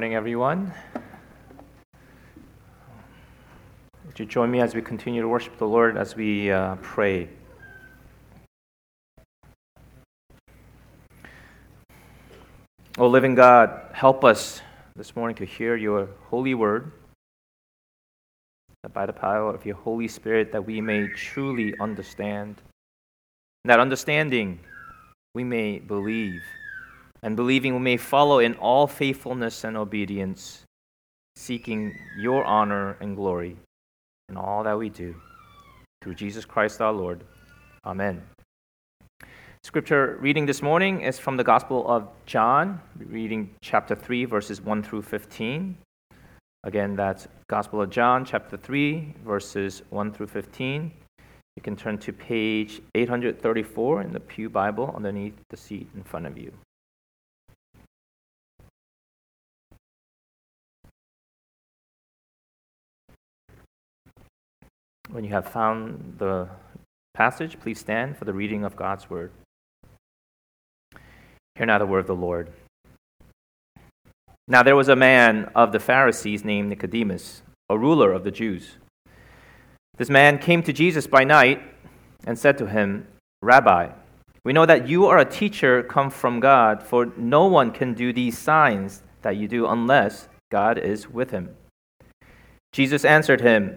morning, everyone. Would you join me as we continue to worship the Lord as we uh, pray? O living God, help us this morning to hear your holy word, that by the power of your Holy Spirit that we may truly understand. that understanding we may believe and believing we may follow in all faithfulness and obedience, seeking your honor and glory in all that we do. Through Jesus Christ our Lord. Amen. Scripture reading this morning is from the Gospel of John, reading chapter 3, verses 1 through 15. Again, that's Gospel of John, chapter 3, verses 1 through 15. You can turn to page 834 in the Pew Bible underneath the seat in front of you. When you have found the passage, please stand for the reading of God's word. Hear now the word of the Lord. Now there was a man of the Pharisees named Nicodemus, a ruler of the Jews. This man came to Jesus by night and said to him, Rabbi, we know that you are a teacher come from God, for no one can do these signs that you do unless God is with him. Jesus answered him,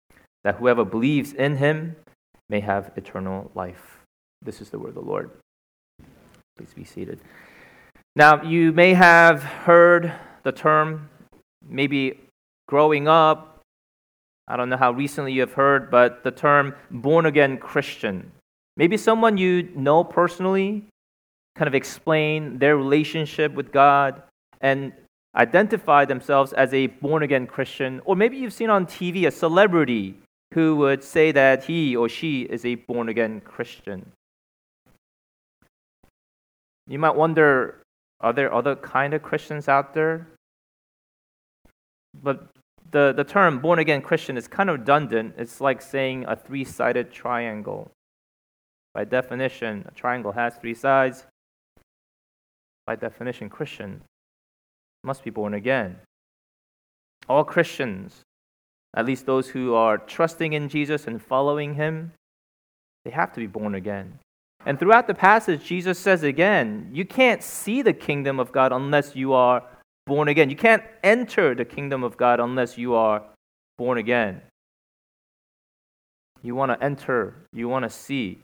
that whoever believes in him may have eternal life. This is the word of the Lord. Please be seated. Now, you may have heard the term, maybe growing up. I don't know how recently you have heard, but the term born again Christian. Maybe someone you know personally kind of explain their relationship with God and identify themselves as a born again Christian. Or maybe you've seen on TV a celebrity who would say that he or she is a born again Christian. You might wonder are there other kind of Christians out there? But the, the term born again Christian is kind of redundant. It's like saying a three sided triangle. By definition, a triangle has three sides. By definition, Christian must be born again. All Christians at least those who are trusting in Jesus and following him, they have to be born again. And throughout the passage, Jesus says again, you can't see the kingdom of God unless you are born again. You can't enter the kingdom of God unless you are born again. You want to enter, you want to see,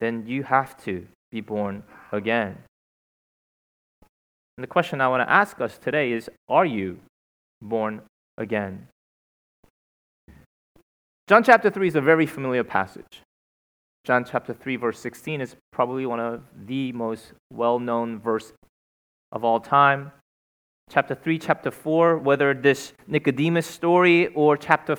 then you have to be born again. And the question I want to ask us today is Are you born again? John chapter 3 is a very familiar passage. John chapter 3, verse 16 is probably one of the most well known verse of all time. Chapter 3, chapter 4, whether this Nicodemus story or chapter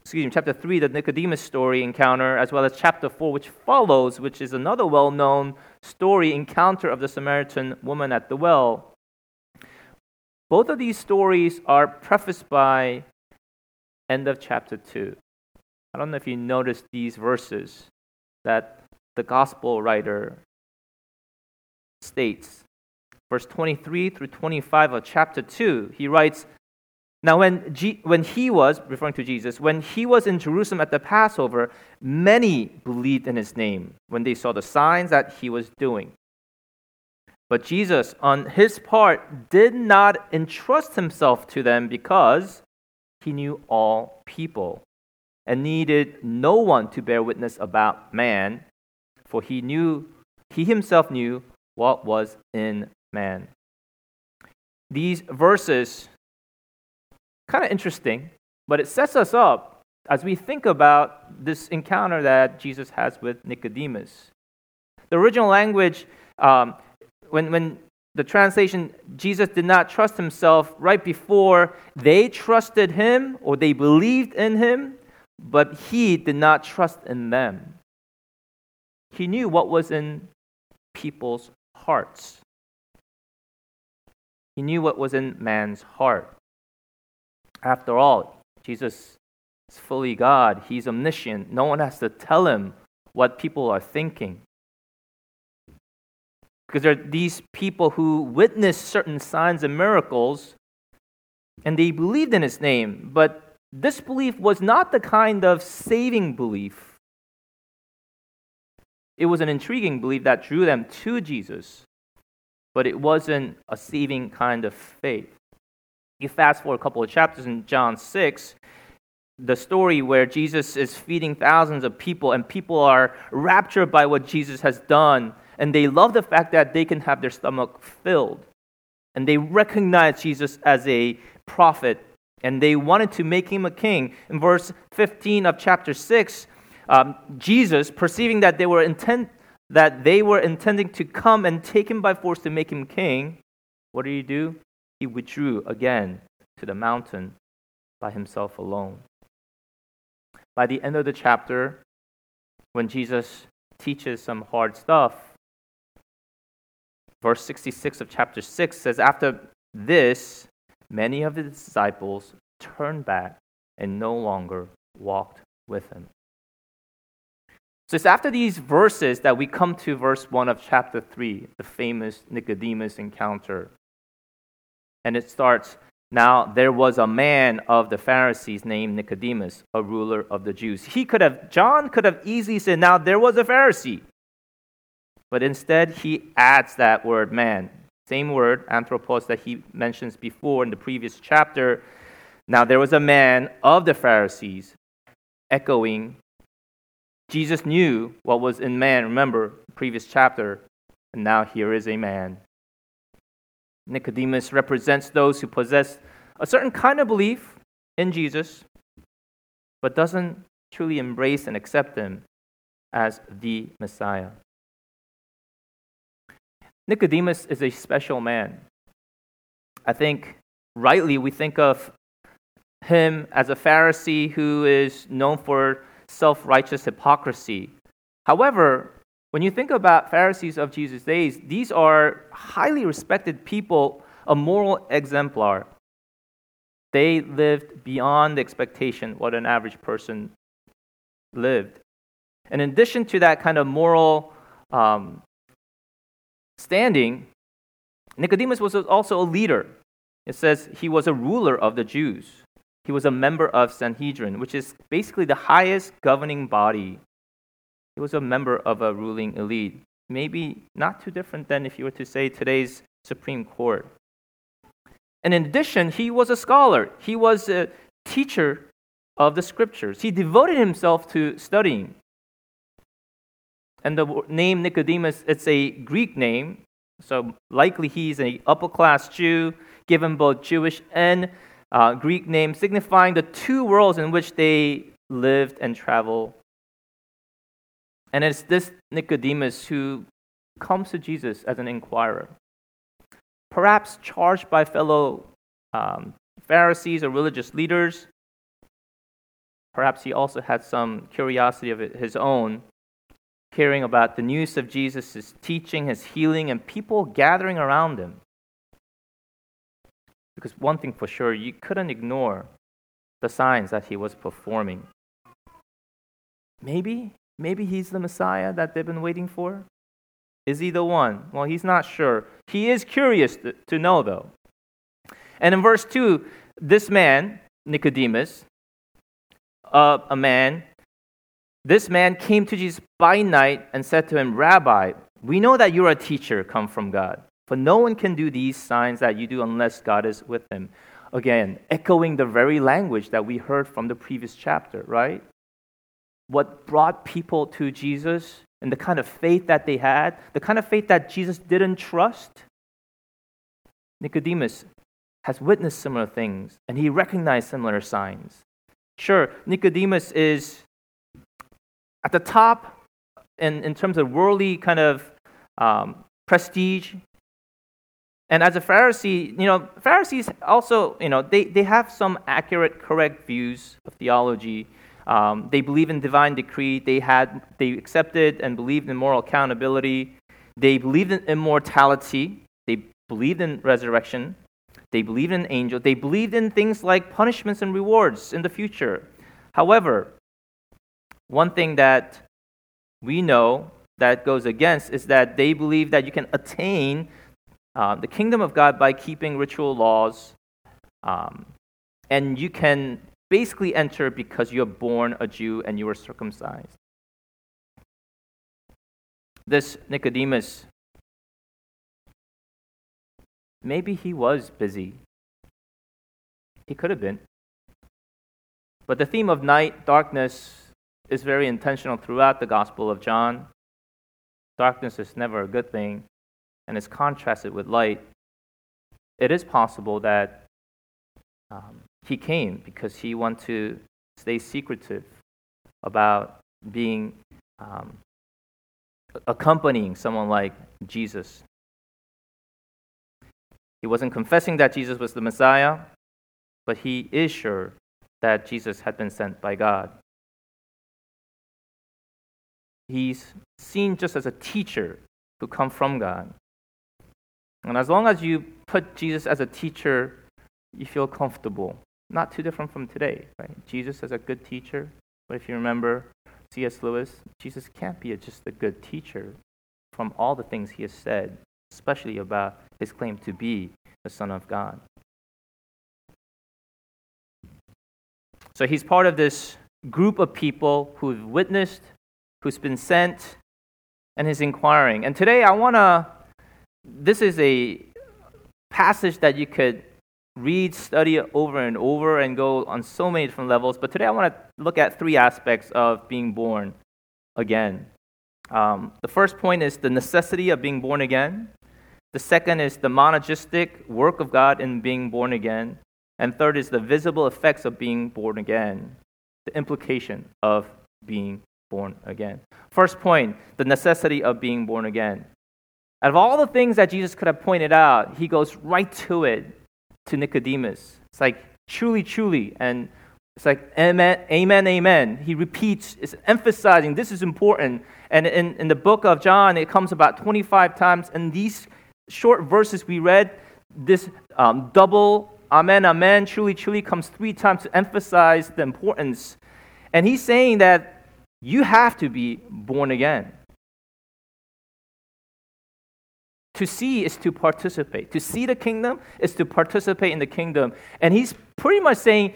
excuse me, chapter 3, the Nicodemus story encounter, as well as chapter 4, which follows, which is another well known story encounter of the Samaritan woman at the well. both of these stories are prefaced by end of chapter 2. I don't know if you noticed these verses that the gospel writer states. Verse 23 through 25 of chapter 2, he writes, Now, when, G- when he was, referring to Jesus, when he was in Jerusalem at the Passover, many believed in his name when they saw the signs that he was doing. But Jesus, on his part, did not entrust himself to them because he knew all people and needed no one to bear witness about man, for he knew he himself knew what was in man. These verses kind of interesting, but it sets us up as we think about this encounter that Jesus has with Nicodemus. The original language um, when, when the translation, Jesus did not trust himself right before they trusted him or they believed in him, but he did not trust in them. He knew what was in people's hearts. He knew what was in man's heart. After all, Jesus is fully God. He's omniscient. No one has to tell him what people are thinking. Because there are these people who witnessed certain signs and miracles and they believed in his name, but this belief was not the kind of saving belief. It was an intriguing belief that drew them to Jesus, but it wasn't a saving kind of faith. You fast forward a couple of chapters in John 6, the story where Jesus is feeding thousands of people, and people are raptured by what Jesus has done and they love the fact that they can have their stomach filled. And they recognize Jesus as a prophet, and they wanted to make him a king. In verse 15 of chapter 6, um, Jesus, perceiving that they were intent that they were intending to come and take him by force to make him king, what did he do? He withdrew again to the mountain by himself alone. By the end of the chapter, when Jesus teaches some hard stuff, verse 66 of chapter 6 says, After this, many of the disciples turned back and no longer walked with him. So it's after these verses that we come to verse 1 of chapter 3, the famous Nicodemus encounter. And it starts Now there was a man of the Pharisees named Nicodemus, a ruler of the Jews. He could have, John could have easily said, Now there was a Pharisee. But instead, he adds that word man. Same word, anthropos, that he mentions before in the previous chapter. Now, there was a man of the Pharisees, echoing Jesus knew what was in man. Remember, previous chapter. And now here is a man. Nicodemus represents those who possess a certain kind of belief in Jesus, but doesn't truly embrace and accept him as the Messiah. Nicodemus is a special man. I think rightly we think of him as a Pharisee who is known for self righteous hypocrisy. However, when you think about Pharisees of Jesus' days, these are highly respected people, a moral exemplar. They lived beyond the expectation what an average person lived. And in addition to that kind of moral um, standing, Nicodemus was also a leader. It says he was a ruler of the Jews. He was a member of Sanhedrin, which is basically the highest governing body. He was a member of a ruling elite. Maybe not too different than if you were to say today's Supreme Court. And in addition, he was a scholar. He was a teacher of the scriptures. He devoted himself to studying. And the name Nicodemus, it's a Greek name, so likely he's an upper class Jew, given both Jewish and uh, Greek name, signifying the two worlds in which they lived and traveled. And it's this Nicodemus who comes to Jesus as an inquirer, perhaps charged by fellow um, Pharisees or religious leaders. Perhaps he also had some curiosity of his own hearing about the news of Jesus, teaching, his healing, and people gathering around him. Because one thing for sure, you couldn't ignore the signs that he was performing. Maybe, maybe he's the Messiah that they've been waiting for. Is he the one? Well, he's not sure. He is curious to, to know, though. And in verse 2, this man, Nicodemus, uh, a man, this man came to Jesus by night and said to him, Rabbi, we know that you're a teacher come from God, for no one can do these signs that you do unless God is with him. Again, echoing the very language that we heard from the previous chapter, right? What brought people to Jesus and the kind of faith that they had, the kind of faith that Jesus didn't trust. Nicodemus has witnessed similar things and he recognized similar signs. Sure, Nicodemus is at the top in, in terms of worldly kind of um, prestige. And as a Pharisee, you know, Pharisees also, you know, they, they have some accurate, correct views of theology. Um, they believe in divine decree. They had they accepted and believed in moral accountability. They believed in immortality. They believed in resurrection. They believed in angels. They believed in things like punishments and rewards in the future. However, one thing that we know that goes against is that they believe that you can attain uh, the kingdom of God by keeping ritual laws, um, and you can basically enter because you're born a Jew and you were circumcised. This Nicodemus, maybe he was busy. He could have been. But the theme of night, darkness, is very intentional throughout the Gospel of John. Darkness is never a good thing, and it's contrasted with light. It is possible that um, he came because he wanted to stay secretive about being um, accompanying someone like Jesus. He wasn't confessing that Jesus was the Messiah, but he is sure that Jesus had been sent by God. He's seen just as a teacher who come from God. And as long as you put Jesus as a teacher, you feel comfortable not too different from today, right? Jesus as a good teacher, but if you remember C.S. Lewis, Jesus can't be just a good teacher from all the things he has said, especially about his claim to be the Son of God. So he's part of this group of people who've witnessed, who's been sent, and is inquiring. And today I want to, this is a passage that you could read, study over and over, and go on so many different levels. But today I want to look at three aspects of being born again. Um, the first point is the necessity of being born again. The second is the monergistic work of God in being born again. And third is the visible effects of being born again, the implication of being born again. First point the necessity of being born again. Out of all the things that Jesus could have pointed out, he goes right to it to Nicodemus. It's like, truly, truly. And it's like, amen, amen, amen. He repeats, it's emphasizing this is important. And in, in the book of John, it comes about 25 times. In these short verses we read, this um, double amen, amen, truly, truly comes three times to emphasize the importance. And he's saying that you have to be born again. To see is to participate. To see the kingdom is to participate in the kingdom. And he's pretty much saying,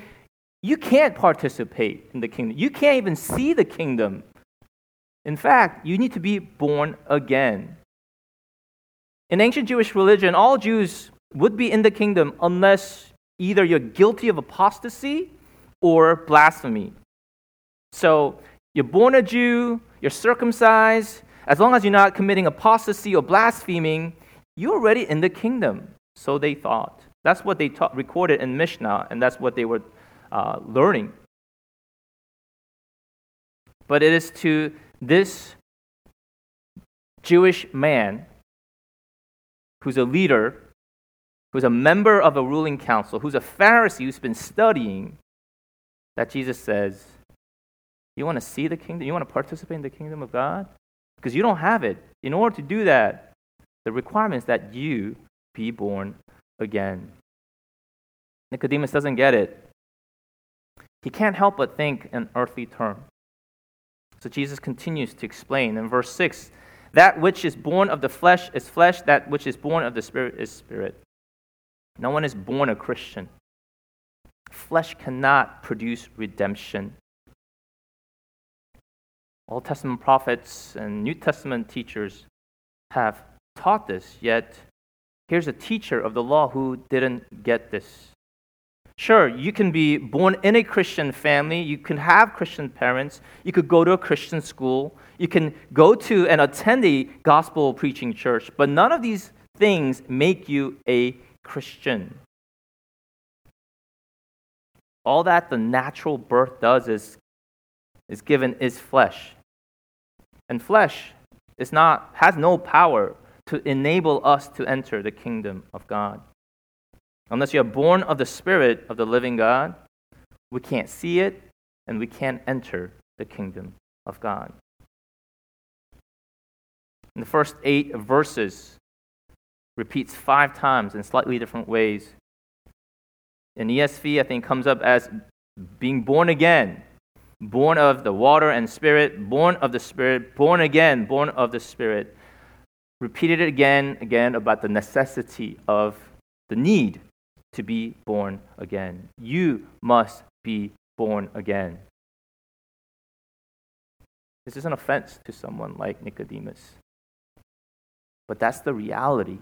you can't participate in the kingdom. You can't even see the kingdom. In fact, you need to be born again. In ancient Jewish religion, all Jews would be in the kingdom unless either you're guilty of apostasy or blasphemy. So, you're born a Jew, you're circumcised, as long as you're not committing apostasy or blaspheming, you're already in the kingdom. So they thought. That's what they taught, recorded in Mishnah, and that's what they were uh, learning. But it is to this Jewish man who's a leader, who's a member of a ruling council, who's a Pharisee who's been studying, that Jesus says, You want to see the kingdom? You want to participate in the kingdom of God? because you don't have it. In order to do that, the requirement is that you be born again. Nicodemus doesn't get it. He can't help but think in earthly terms. So Jesus continues to explain in verse 6 that which is born of the flesh is flesh, that which is born of the spirit is spirit. No one is born a Christian. Flesh cannot produce redemption. Old Testament prophets and New Testament teachers have taught this, yet here's a teacher of the law who didn't get this. Sure, you can be born in a Christian family, you can have Christian parents, you could go to a Christian school, you can go to and attend a gospel preaching church, but none of these things make you a Christian. All that the natural birth does is, is given is flesh. And flesh is not, has no power to enable us to enter the kingdom of God. Unless you are born of the Spirit of the living God, we can't see it and we can't enter the kingdom of God. In the first eight verses, repeats five times in slightly different ways. In ESV, I think comes up as being born again, born of the water and spirit, born of the spirit, born again, born of the spirit. Repeated it again, again about the necessity of the need to be born again. You must be born again. This is an offense to someone like Nicodemus. But that's the reality.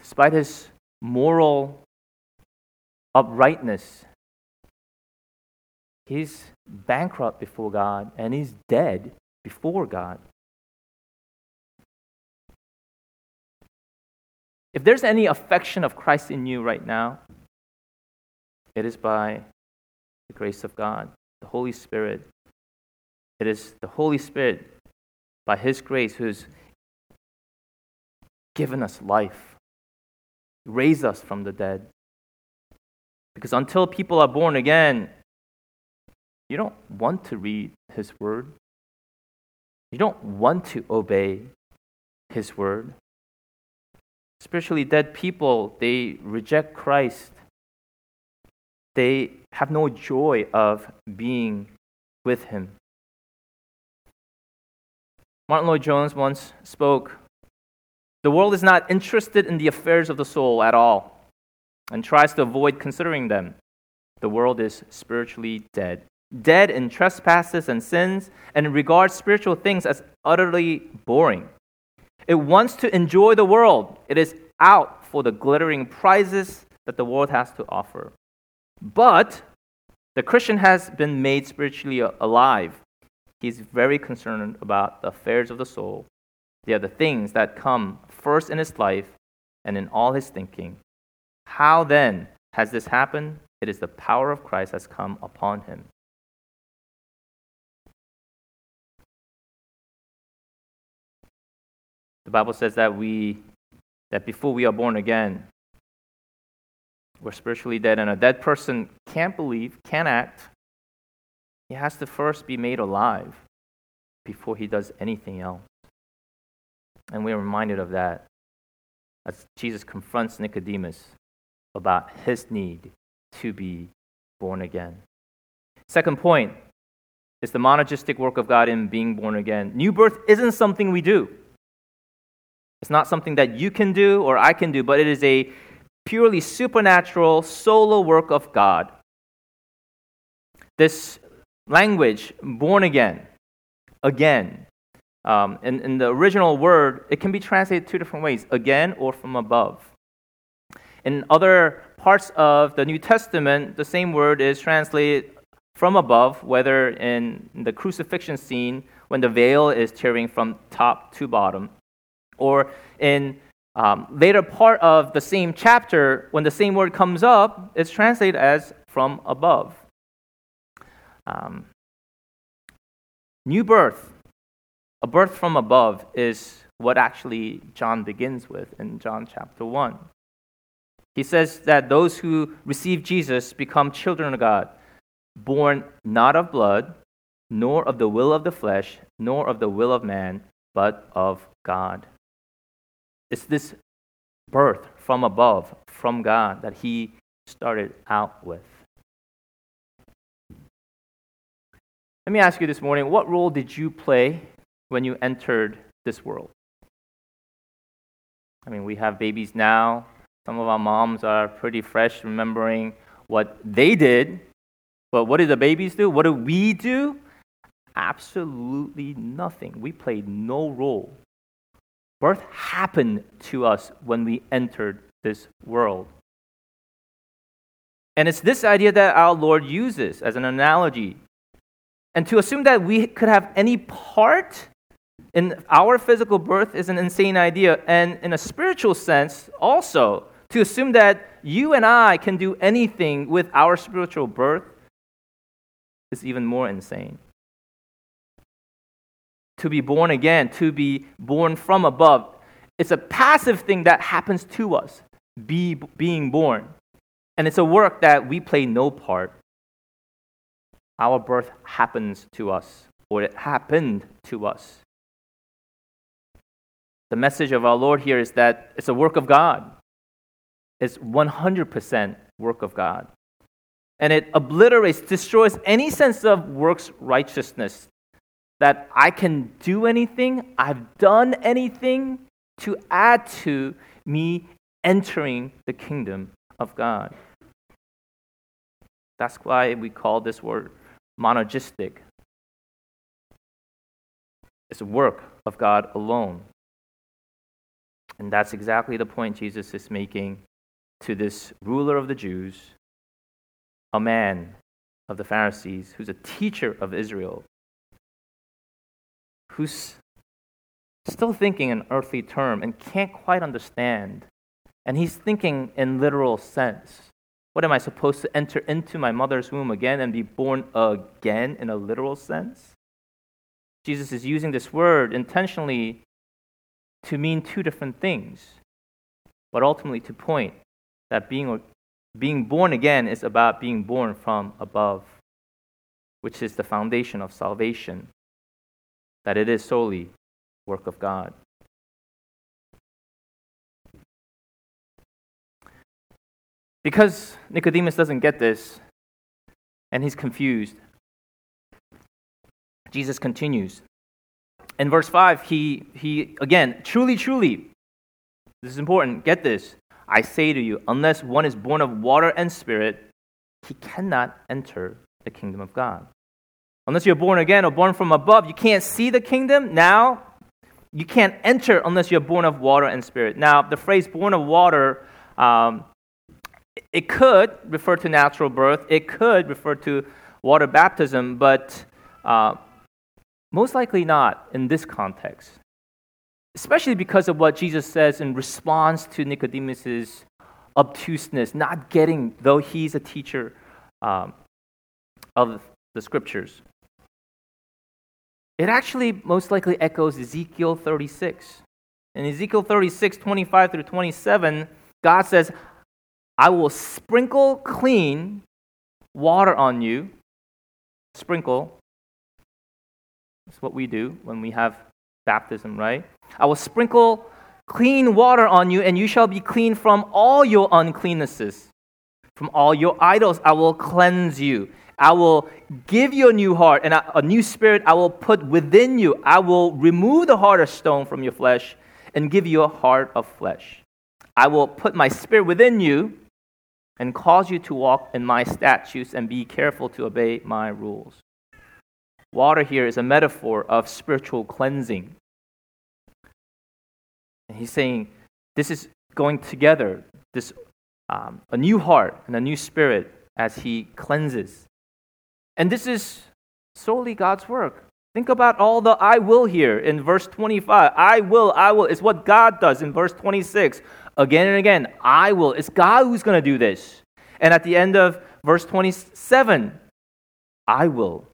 Despite his moral uprightness, he's bankrupt before God and he's dead before God. If there's any affection of Christ in you right now, it is by the grace of God, the Holy Spirit. It is the Holy Spirit, by His grace, who's given us life, raised us from the dead. Because until people are born again, you don't want to read His Word. You don't want to obey His Word. Spiritually dead people, they reject Christ. They have no joy of being with Him. Martyn Lloyd-Jones once spoke The world is not interested in the affairs of the soul at all and tries to avoid considering them. The world is spiritually dead. Dead in trespasses and sins, and regards spiritual things as utterly boring. It wants to enjoy the world. It is out for the glittering prizes that the world has to offer. But the Christian has been made spiritually alive. He's very concerned about the affairs of the soul. They are the things that come first in his life and in all his thinking. How then has this happened? It is the power of Christ has come upon him. Bible says that we that before we are born again, we're spiritually dead, and a dead person can't believe, can't act. He has to first be made alive before he does anything else. And we are reminded of that as Jesus confronts Nicodemus about his need to be born again. Second point is the monergistic work of God in being born again. New birth isn't something we do. It's not something that you can do or I can do, but it is a purely supernatural solo work of God. This language, born again, again, um, in, in the original word, it can be translated two different ways again or from above. In other parts of the New Testament, the same word is translated from above, whether in the crucifixion scene when the veil is tearing from top to bottom, or in um, later part of the same chapter, when the same word comes up, it's translated as from above. Um, new birth, a birth from above, is what actually John begins with in John chapter 1. He says that those who receive Jesus become children of God, born not of blood, nor of the will of the flesh, nor of the will of man, but of God. It's this birth from above, from God, that He started out with. Let me ask you this morning what role did you play when you entered this world? I mean, we have babies now. Some of our moms are pretty fresh remembering what they did. But what did the babies do? What did we do? Absolutely nothing. We played no role. Birth happened to us when we entered this world. And it's this idea that our Lord uses as an analogy. And to assume that we could have any part in our physical birth is an insane idea. And in a spiritual sense, also, to assume that you and I can do anything with our spiritual birth is even more insane. To be born again, to be born from above, it's a passive thing that happens to us, be, being born. And it's a work that we play no part. Our birth happens to us, or it happened to us. The message of our Lord here is that it's a work of God. It's 100% work of God. And it obliterates, destroys any sense of works righteousness that I can do anything, I've done anything to add to me entering the kingdom of God. That's why we call this word monergistic. It's a work of God alone. And that's exactly the point Jesus is making to this ruler of the Jews, a man of the Pharisees, who's a teacher of Israel, who's still thinking in earthly term and can't quite understand. And he's thinking in literal sense. What am I supposed to enter into my mother's womb again and be born again in a literal sense? Jesus is using this word intentionally to mean two different things, but ultimately to point that being, being born again is about being born from above, which is the foundation of salvation, that it is solely work of God. Because Nicodemus doesn't get this and he's confused, Jesus continues in verse 5, he, he again, truly, truly, this is important, get this. I say to you, unless one is born of water and spirit, he cannot enter the kingdom of God. Unless you're born again or born from above, you can't see the kingdom. Now, you can't enter unless you're born of water and spirit. Now, the phrase born of water, um, it could refer to natural birth, it could refer to water baptism, but uh, most likely not in this context, especially because of what Jesus says in response to Nicodemus's obtuseness, not getting, though he's a teacher um, of the scriptures. It actually most likely echoes Ezekiel 36. In Ezekiel 36, 25 through 27, God says, I will sprinkle clean water on you. Sprinkle that's what we do when we have baptism, right? I will sprinkle clean water on you, and you shall be clean from all your uncleannesses. From all your idols, I will cleanse you. I will give you a new heart and a, new spirit I will put within you. I will remove the heart of stone from your flesh and give you a heart of flesh. I will put my spirit within you and cause you to walk in my statutes and be careful to obey my rules. Water here is a metaphor of spiritual cleansing. And he's saying this is going together, this um, a new heart and a new spirit as he cleanses. And this is solely God's work. Think about all the I will here in verse 25. I will, I will. It's what God does in verse 26. Again and again, I will. It's God who's going to do this. And at the end of verse 27, I will.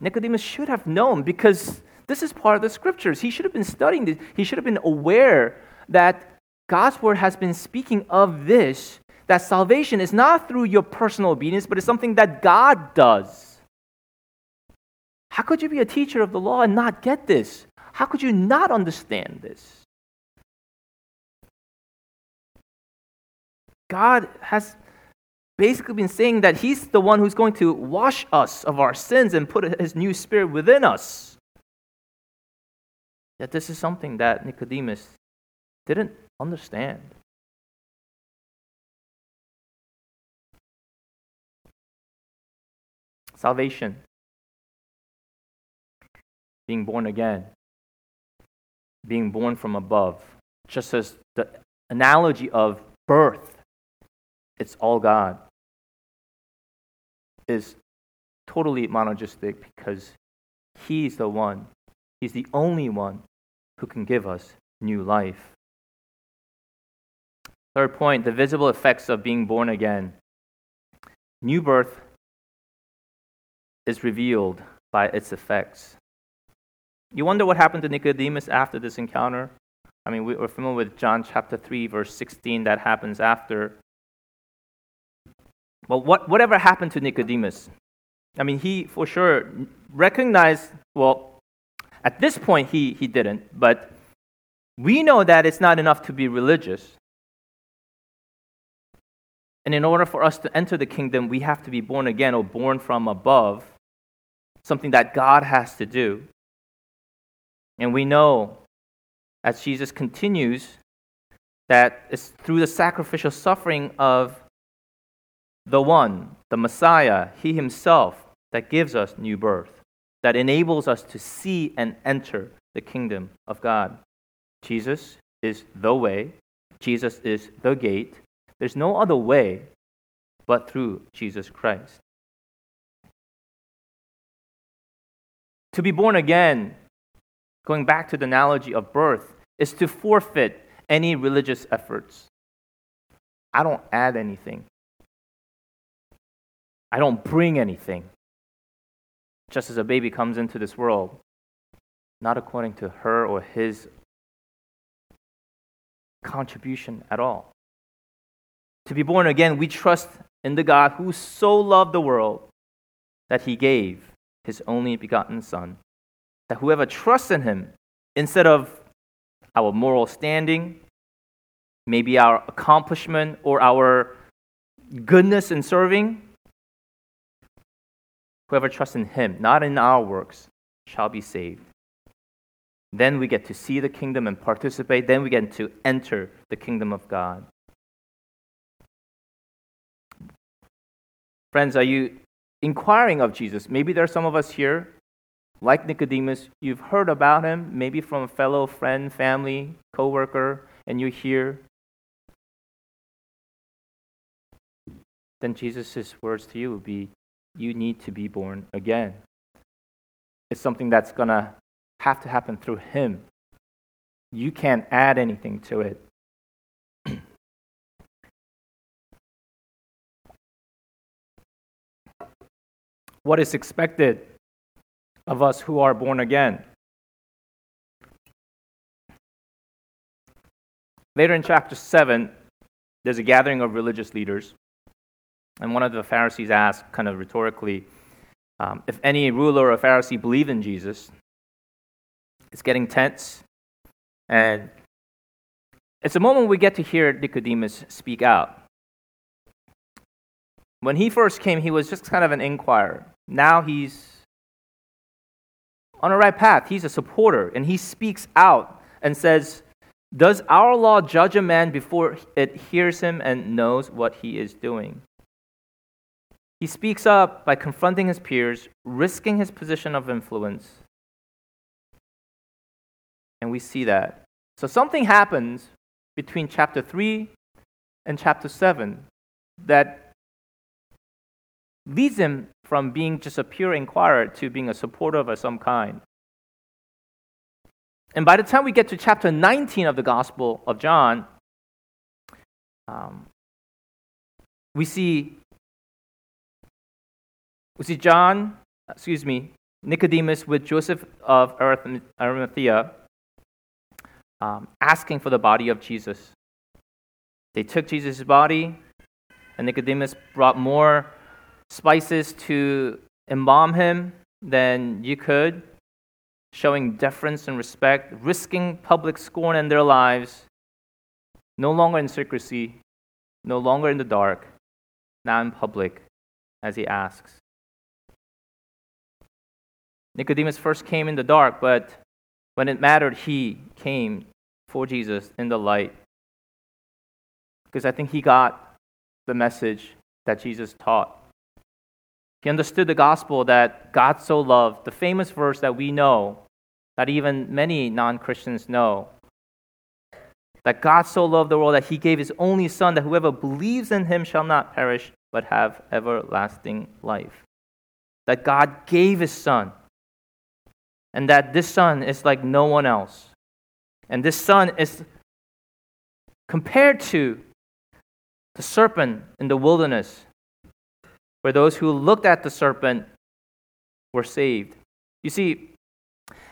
Nicodemus should have known because this is part of the scriptures. He should have been studying this. He should have been aware that God's word has been speaking of this that salvation is not through your personal obedience, but it's something that God does. How could you be a teacher of the law and not get this? How could you not understand this? God has basically been saying that He's the one who's going to wash us of our sins and put His new spirit within us. Yet this is something that Nicodemus didn't understand. Salvation, being born again, being born from above, just as the analogy of birth, it's all God, is totally monergistic because He's the one, He's the only one who can give us new life. Third point the visible effects of being born again. New birth is revealed by its effects. You wonder what happened to Nicodemus after this encounter? I mean, we're familiar with John chapter 3, verse 16, that happens after. Well, what, whatever happened to Nicodemus? I mean, he for sure recognized, well, at this point, he, he didn't, but we know that it's not enough to be religious. And in order for us to enter the kingdom, we have to be born again or born from above, something that God has to do. And we know, as Jesus continues, that it's through the sacrificial suffering of the one, the Messiah, He Himself, that gives us new birth that enables us to see and enter the kingdom of God. Jesus is the way, Jesus is the gate. There's no other way but through Jesus Christ. To be born again, going back to the analogy of birth, is to forfeit any religious efforts. I don't add anything. I don't bring anything just as a baby comes into this world, not according to her or his contribution at all. To be born again, we trust in the God who so loved the world that he gave his only begotten Son, that whoever trusts in him, instead of our moral standing, maybe our accomplishment or our goodness in serving, Whoever trusts in him, not in our works, shall be saved. Then we get to see the kingdom and participate. Then we get to enter the kingdom of God. Friends, are you inquiring of Jesus? Maybe there are some of us here, like Nicodemus, you've heard about him, maybe from a fellow friend, family, coworker, and you're here. Then Jesus' words to you would be you need to be born again. It's something that's going to have to happen through Him. You can't add anything to it. What is expected of us who are born again? Later in chapter 7, there's a gathering of religious leaders. And one of the Pharisees asks, kind of rhetorically, um, if any ruler or Pharisee believed in Jesus. It's getting tense. And it's a moment we get to hear Nicodemus speak out. When he first came, he was just kind of an inquirer. Now he's on the right path. He's a supporter, and he speaks out and says, Does our law judge a man before it hears him and knows what he is doing? He speaks up by confronting his peers, risking his position of influence. And we see that. So something happens between chapter 3 and chapter 7 that leads him from being just a pure inquirer to being a supporter of some kind. And by the time we get to chapter 19 of the Gospel of John, um, we see we see John, excuse me, Nicodemus with Joseph of Arimathea um, asking for the body of Jesus. They took Jesus' body, and Nicodemus brought more spices to embalm him than you could, showing deference and respect, risking public scorn in their lives, no longer in secrecy, no longer in the dark, now in public, as he asks. Nicodemus first came in the dark, but when it mattered, he came for Jesus in the light. Because I think he got the message that Jesus taught. He understood the gospel that God so loved, the famous verse that we know, that even many non Christians know. That God so loved the world that he gave his only Son, that whoever believes in him shall not perish, but have everlasting life. That God gave his Son, and that this Son is like no one else. And this Son is compared to the serpent in the wilderness where those who looked at the serpent were saved. You see,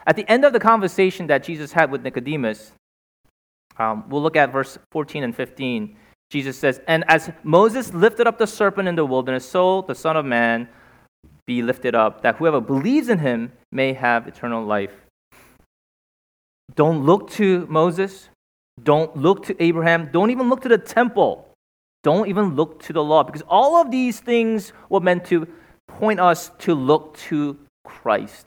at the end of the conversation that Jesus had with Nicodemus, um, we'll look at verse 14 and 15. Jesus says, And as Moses lifted up the serpent in the wilderness, so the Son of Man be lifted up, that whoever believes in him may have eternal life. Don't look to Moses. Don't look to Abraham. Don't even look to the temple. Don't even look to the law because all of these things were meant to point us to look to Christ.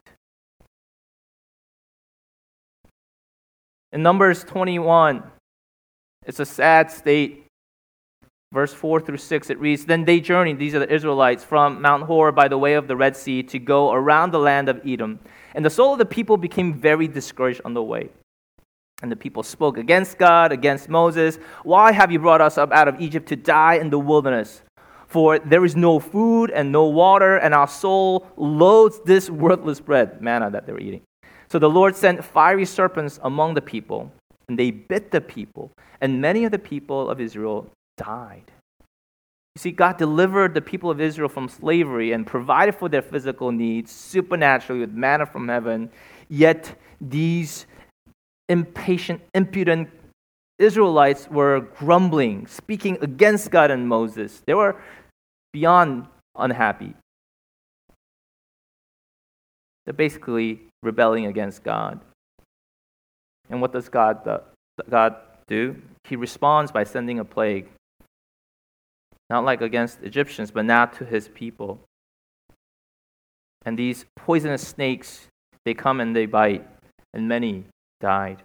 In Numbers 21, it's a sad state. Verse 4 through 6, it reads Then they journeyed, these are the Israelites, from Mount Hor by the way of the Red Sea to go around the land of Edom. And the soul of the people became very discouraged on the way. And the people spoke against God, against Moses. Why have you brought us up out of Egypt to die in the wilderness? For there is no food and no water, and our soul loathes this worthless bread, manna that they're eating. So the Lord sent fiery serpents among the people, and they bit the people, and many of the people of Israel died. You see, God delivered the people of Israel from slavery and provided for their physical needs supernaturally with manna from heaven, yet these impatient, impudent Israelites were grumbling, speaking against God and Moses. They were beyond unhappy. They're basically rebelling against God. And what does God, uh, God do? He responds by sending a plague. Not like against Egyptians, but now to his people. And these poisonous snakes, they come and they bite, and many died.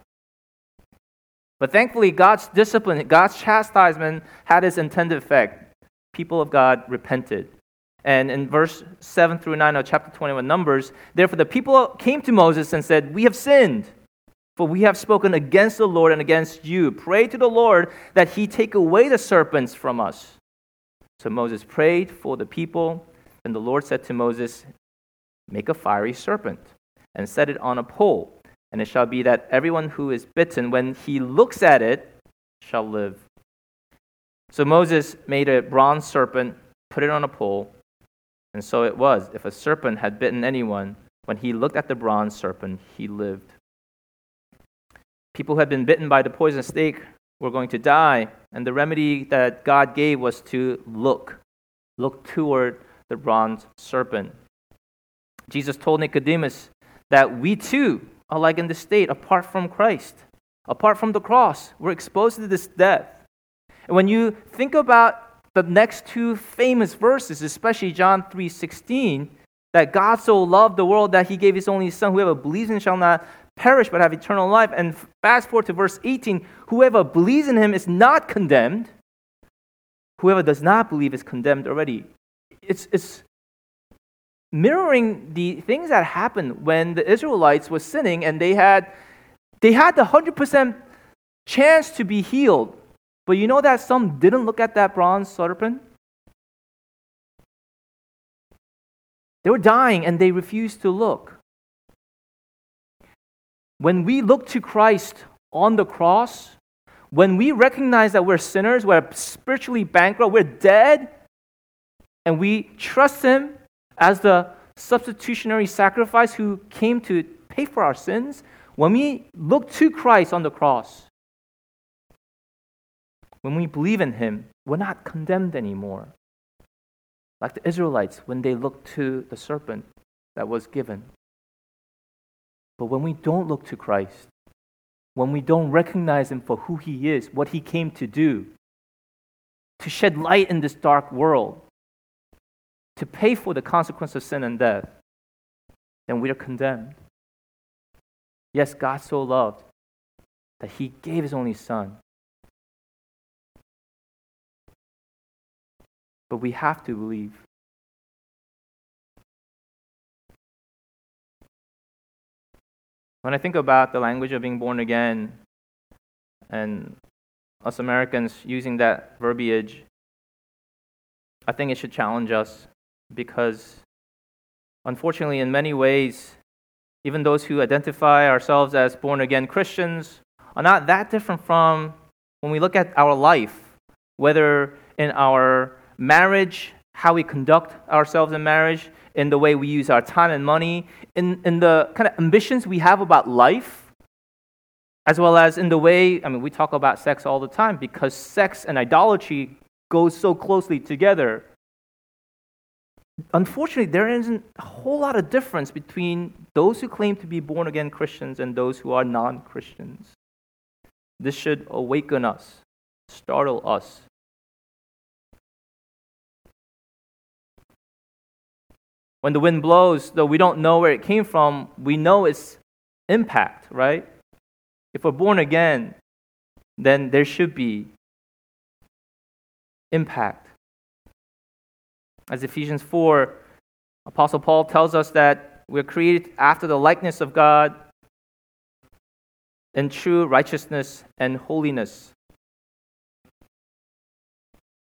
But thankfully, God's discipline, God's chastisement had its intended effect. People of God repented. And in verse 7 through 9 of chapter 21 Numbers, therefore the people came to Moses and said, We have sinned, for we have spoken against the Lord and against you. Pray to the Lord that he take away the serpents from us. So Moses prayed for the people, and the Lord said to Moses, Make a fiery serpent and set it on a pole and it shall be that everyone who is bitten, when he looks at it, shall live. So Moses made a bronze serpent, put it on a pole, and so it was. If a serpent had bitten anyone, when he looked at the bronze serpent, he lived. People who had been bitten by the poisonous snake were going to die, and the remedy that God gave was to look, look toward the bronze serpent. Jesus told Nicodemus that we too like in the state apart from Christ, apart from the cross. We're exposed to this death. And when you think about the next two famous verses, especially John 3:16, that God so loved the world that he gave his only son, whoever believes in him shall not perish but have eternal life. And fast forward to verse 18, whoever believes in him is not condemned. Whoever does not believe is condemned already. It's, it's mirroring the things that happened when the Israelites were sinning and they had they had the 100% chance to be healed. But you know that some didn't look at that bronze serpent? They were dying and they refused to look. When we look to Christ on the cross, when we recognize that we're sinners, we're spiritually bankrupt, we're dead, and we trust Him as the substitutionary sacrifice who came to pay for our sins, when we look to Christ on the cross, when we believe in Him, we're not condemned anymore. Like the Israelites when they looked to the serpent that was given. But when we don't look to Christ, when we don't recognize Him for who He is, what He came to do, to shed light in this dark world, to pay for the consequence of sin and death, then we are condemned. Yes, God so loved that he gave his only son. But we have to believe. When I think about the language of being born again and us Americans using that verbiage, I think it should challenge us because, unfortunately, in many ways, even those who identify ourselves as born again Christians are not that different from when we look at our life, whether in our marriage, how we conduct ourselves in marriage, in the way we use our time and money, in, in the kind of ambitions we have about life, as well as in the way, I mean, we talk about sex all the time because sex and idolatry go so closely together. Unfortunately, there isn't a whole lot of difference between those who claim to be born again Christians and those who are non Christians. This should awaken us, startle us, When the wind blows, though we don't know where it came from, we know its impact, right? If we're born again, then there should be impact. As Ephesians 4, Apostle Paul tells us that we're created after the likeness of God in true righteousness and holiness.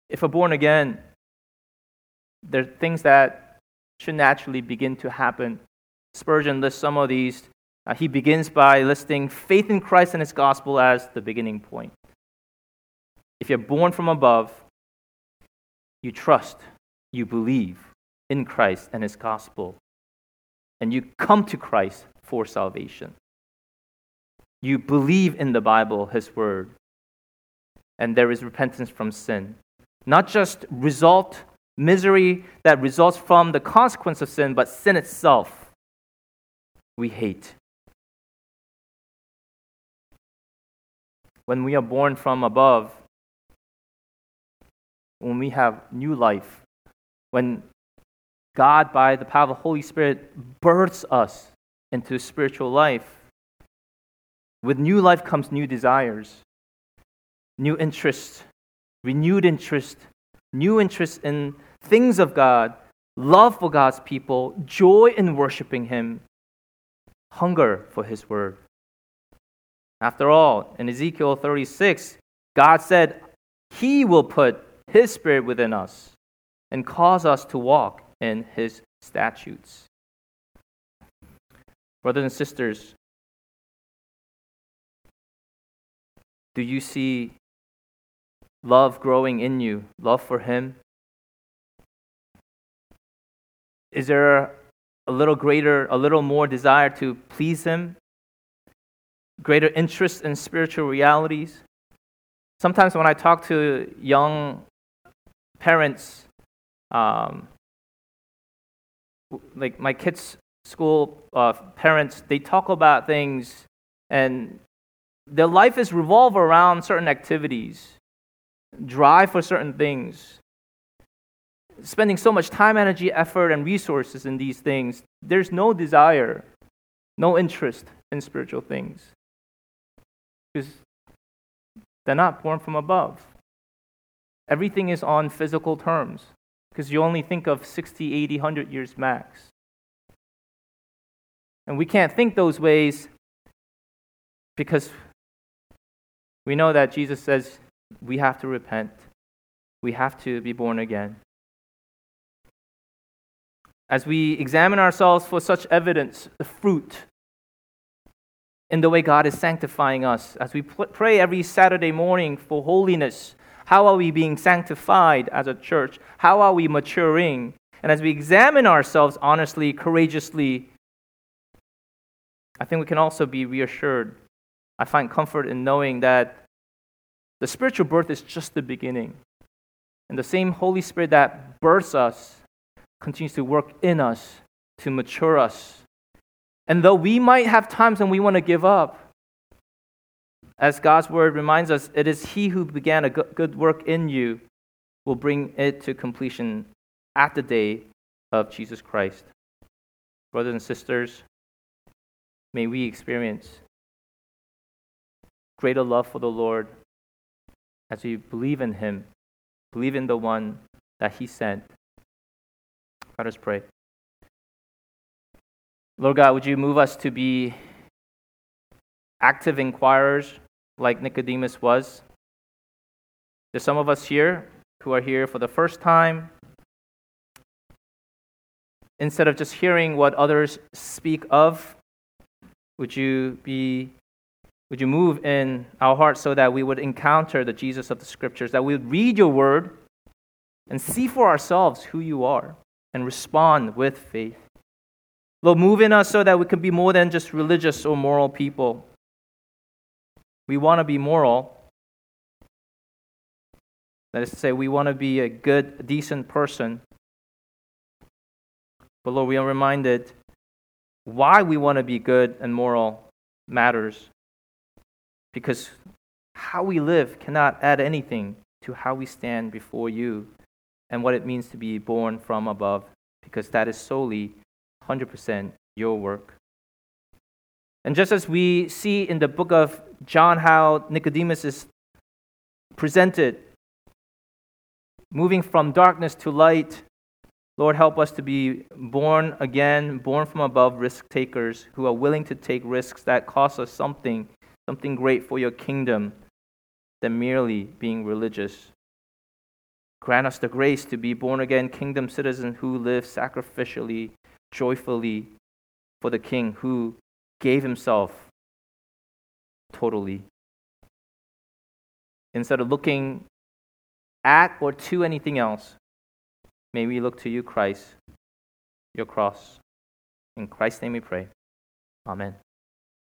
If we're born again, there are things that should naturally begin to happen. Spurgeon lists some of these. Uh, he begins by listing faith in Christ and his gospel as the beginning point. If you're born from above, you trust, you believe in Christ and his gospel, and you come to Christ for salvation. You believe in the Bible, his word, and there is repentance from sin. Not just result misery that results from the consequence of sin, but sin itself we hate. When we are born from above, when we have new life, when God, by the power of the Holy Spirit, births us into spiritual life, with new life comes new desires, new interests, renewed interest, new interest in things of God, love for God's people, joy in worshiping Him, hunger for His word. After all, in Ezekiel 36, God said, He will put His Spirit within us and cause us to walk in His statutes. Brothers and sisters, do you see love growing in you? Love for Him? Is there a little greater, a little more desire to please Him? Greater interest in spiritual realities? Sometimes when I talk to young parents, um, like my kids' school uh, parents, they talk about things and their life is revolve around certain activities, drive for certain things spending so much time, energy, effort, and resources in these things, there's no desire, no interest in spiritual things. Because they're not born from above. Everything is on physical terms, because you only think of 60, 80, 100 years max. And we can't think those ways because we know that Jesus says we have to repent, we have to be born again as we examine ourselves for such evidence, the fruit in the way God is sanctifying us, as we pray every Saturday morning for holiness, how are we being sanctified as a church? How are we maturing? And as we examine ourselves honestly, courageously, I think we can also be reassured. I find comfort in knowing that the spiritual birth is just the beginning. And the same Holy Spirit that births us continues to work in us to mature us. And though we might have times when we want to give up, as God's word reminds us, it is He who began a good work in you will bring it to completion at the day of Jesus Christ. Brothers and sisters, may we experience greater love for the Lord as we believe in Him, believe in the one that He sent. Let us pray. Lord God, would you move us to be active inquirers like Nicodemus was? There's some of us here who are here for the first time. Instead of just hearing what others speak of, would you be would you move in our hearts so that we would encounter the Jesus of the scriptures, that we would read your word and see for ourselves who you are and respond with faith? Lord, move in us so that we can be more than just religious or moral people. We want to be moral, that is to say, we want to be a good, decent person. But Lord, we are reminded why we want to be good and moral matters. Because how we live cannot add anything to how we stand before you and what it means to be born from above, because that is solely 100% your work. And just as we see in the book of John how Nicodemus is presented moving from darkness to light. Lord, help us to be born again, born from above risk takers who are willing to take risks that cost us something, something great for your kingdom, than merely being religious. Grant us the grace to be born again kingdom citizens who live sacrificially, joyfully for the King who gave himself totally. Instead of looking at or to anything else, may we look to you, Christ, your cross. In Christ's name we pray. Amen.